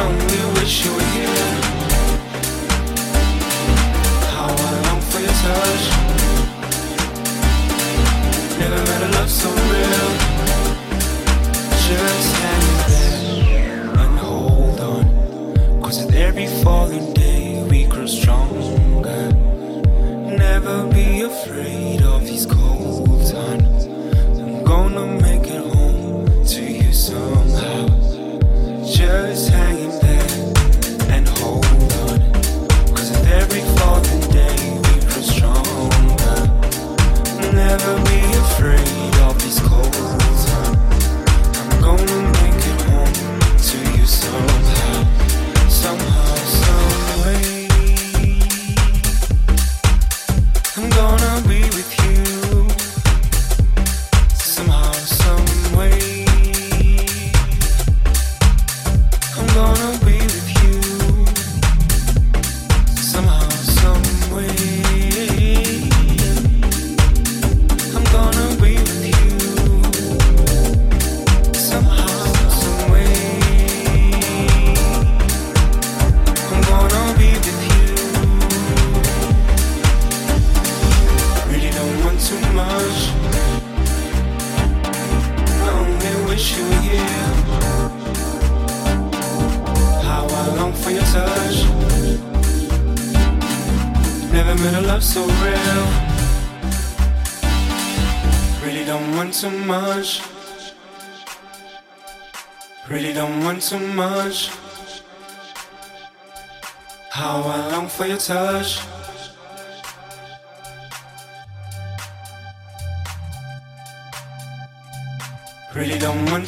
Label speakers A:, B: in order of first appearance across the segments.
A: only wish you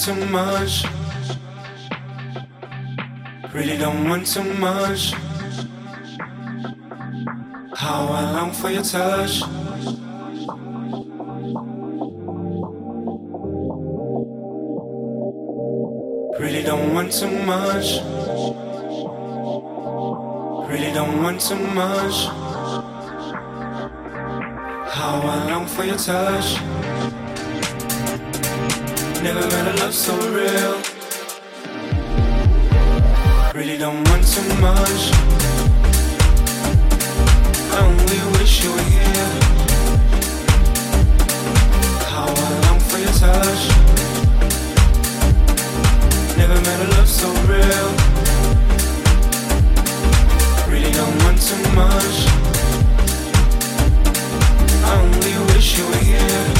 A: too much. Really don't want too much. How I long for your touch. Really don't want too much. Really don't want too much. How I long for your touch. Never met a love so real. Really don't want too much. I only wish you were here. How I long for your touch. Never met a love so real. Really don't want too much. I only wish you were here.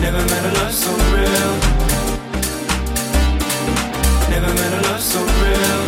A: Never met a love so real. Never met a love so real.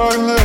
A: Darkness.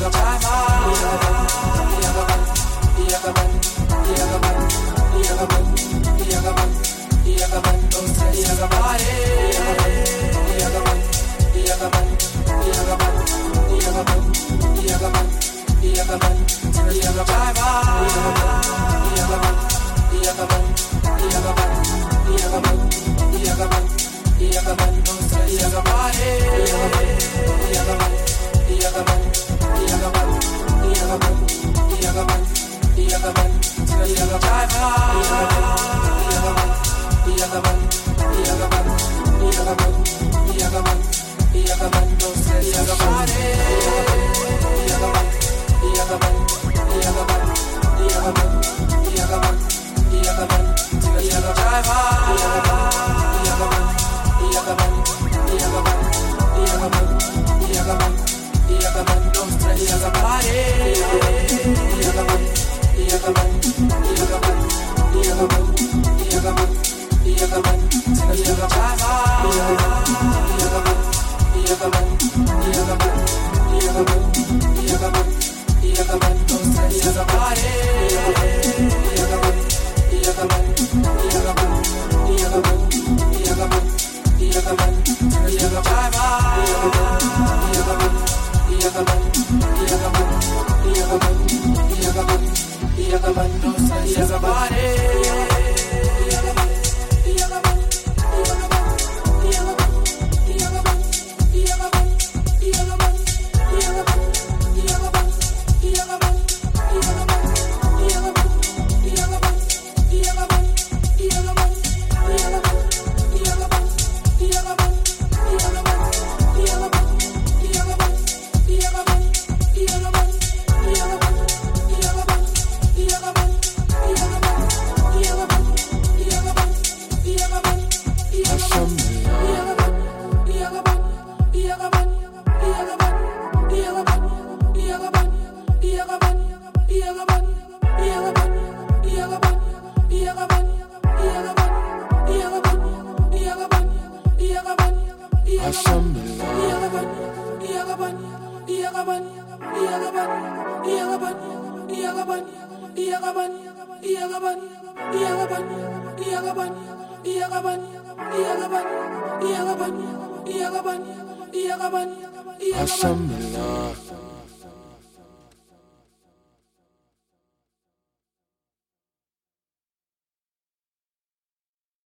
A: Yeah, the body. Yeah, the
B: body. Yeah. Alhamdulillah